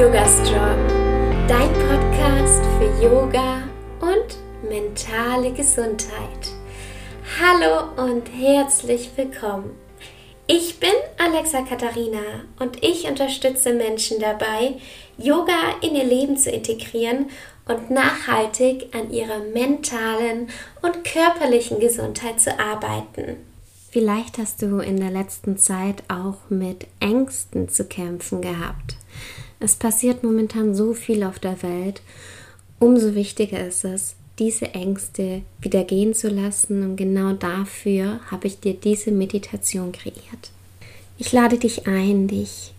Yoga Strong, dein Podcast für Yoga und mentale Gesundheit. Hallo und herzlich willkommen. Ich bin Alexa Katharina und ich unterstütze Menschen dabei, Yoga in ihr Leben zu integrieren und nachhaltig an ihrer mentalen und körperlichen Gesundheit zu arbeiten. Vielleicht hast du in der letzten Zeit auch mit Ängsten zu kämpfen gehabt. Es passiert momentan so viel auf der Welt. Umso wichtiger ist es, diese Ängste wieder gehen zu lassen. Und genau dafür habe ich dir diese Meditation kreiert. Ich lade dich ein, dich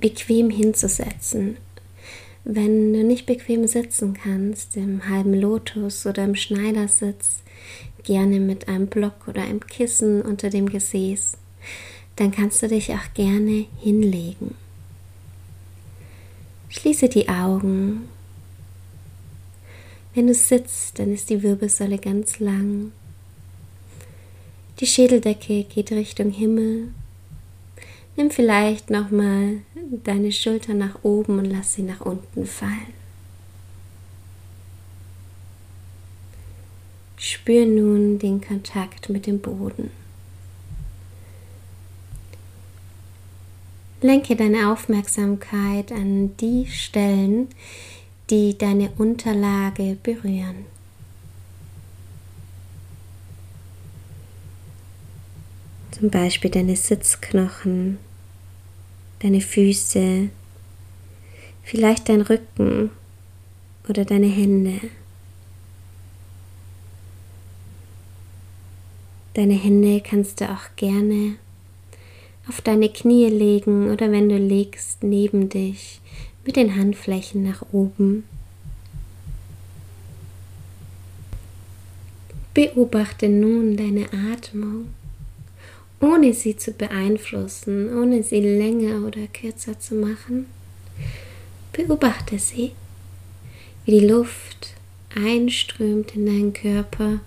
bequem hinzusetzen. Wenn du nicht bequem sitzen kannst, im halben Lotus oder im Schneidersitz, gerne mit einem Block oder einem Kissen unter dem Gesäß, dann kannst du dich auch gerne hinlegen. Schließe die Augen. Wenn du sitzt, dann ist die Wirbelsäule ganz lang. Die Schädeldecke geht Richtung Himmel. Nimm vielleicht nochmal deine Schulter nach oben und lass sie nach unten fallen. Spür nun den Kontakt mit dem Boden. Lenke deine Aufmerksamkeit an die Stellen, die deine Unterlage berühren. Zum Beispiel deine Sitzknochen, deine Füße, vielleicht dein Rücken oder deine Hände. Deine Hände kannst du auch gerne auf deine Knie legen oder wenn du legst, neben dich mit den Handflächen nach oben. Beobachte nun deine Atmung, ohne sie zu beeinflussen, ohne sie länger oder kürzer zu machen. Beobachte sie, wie die Luft einströmt in deinen Körper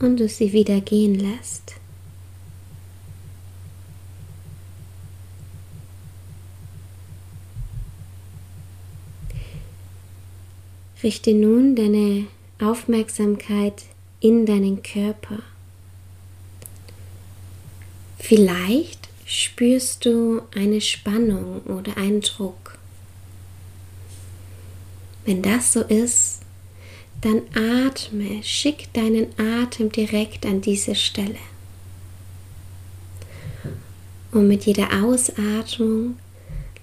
und du sie wieder gehen lässt. Richte nun deine Aufmerksamkeit in deinen Körper. Vielleicht spürst du eine Spannung oder einen Druck. Wenn das so ist, dann atme, schick deinen Atem direkt an diese Stelle. Und mit jeder Ausatmung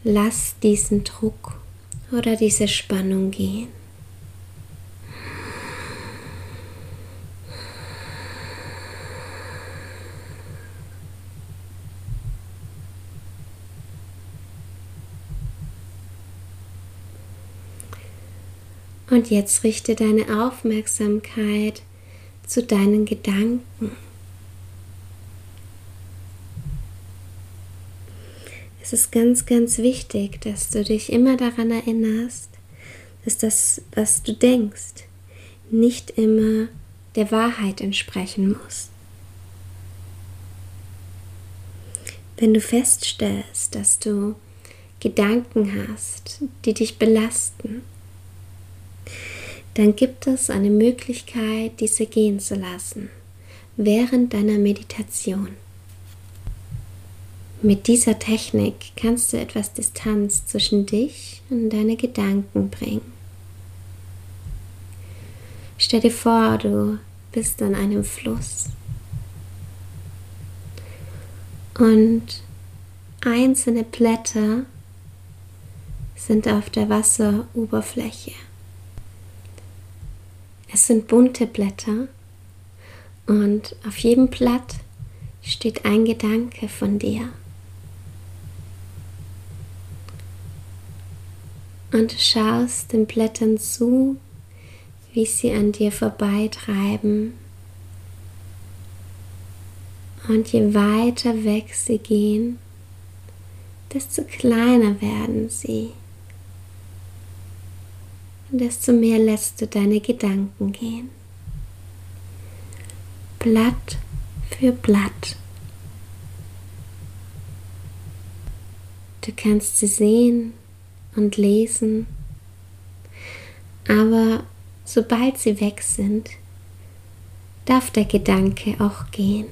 lass diesen Druck oder diese Spannung gehen. Und jetzt richte deine Aufmerksamkeit zu deinen Gedanken. Es ist ganz, ganz wichtig, dass du dich immer daran erinnerst, dass das, was du denkst, nicht immer der Wahrheit entsprechen muss. Wenn du feststellst, dass du Gedanken hast, die dich belasten, dann gibt es eine Möglichkeit, diese gehen zu lassen während deiner Meditation. Mit dieser Technik kannst du etwas Distanz zwischen dich und deine Gedanken bringen. Stell dir vor, du bist an einem Fluss und einzelne Blätter sind auf der Wasseroberfläche. Es sind bunte Blätter und auf jedem Blatt steht ein Gedanke von dir. Und du schaust den Blättern zu, wie sie an dir vorbeitreiben. Und je weiter weg sie gehen, desto kleiner werden sie desto mehr lässt du deine Gedanken gehen. Blatt für Blatt. Du kannst sie sehen und lesen. Aber sobald sie weg sind, darf der Gedanke auch gehen.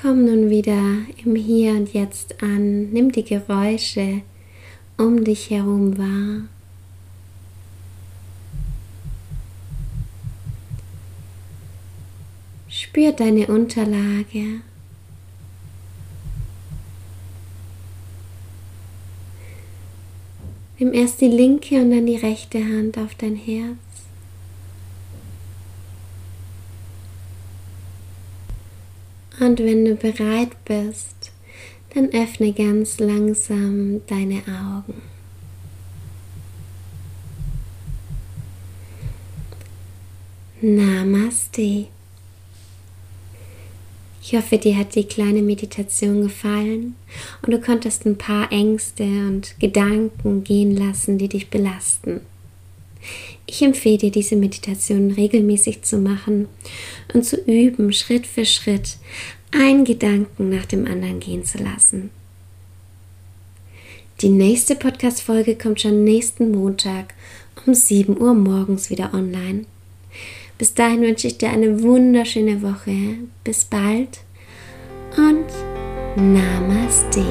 Komm nun wieder im Hier und Jetzt an, nimm die Geräusche um dich herum wahr. Spür deine Unterlage. Nimm erst die linke und dann die rechte Hand auf dein Herz. Und wenn du bereit bist, dann öffne ganz langsam deine Augen. Namaste. Ich hoffe, dir hat die kleine Meditation gefallen und du konntest ein paar Ängste und Gedanken gehen lassen, die dich belasten. Ich empfehle dir, diese Meditation regelmäßig zu machen und zu üben, Schritt für Schritt, einen Gedanken nach dem anderen gehen zu lassen. Die nächste Podcast-Folge kommt schon nächsten Montag um 7 Uhr morgens wieder online. Bis dahin wünsche ich dir eine wunderschöne Woche. Bis bald und Namaste.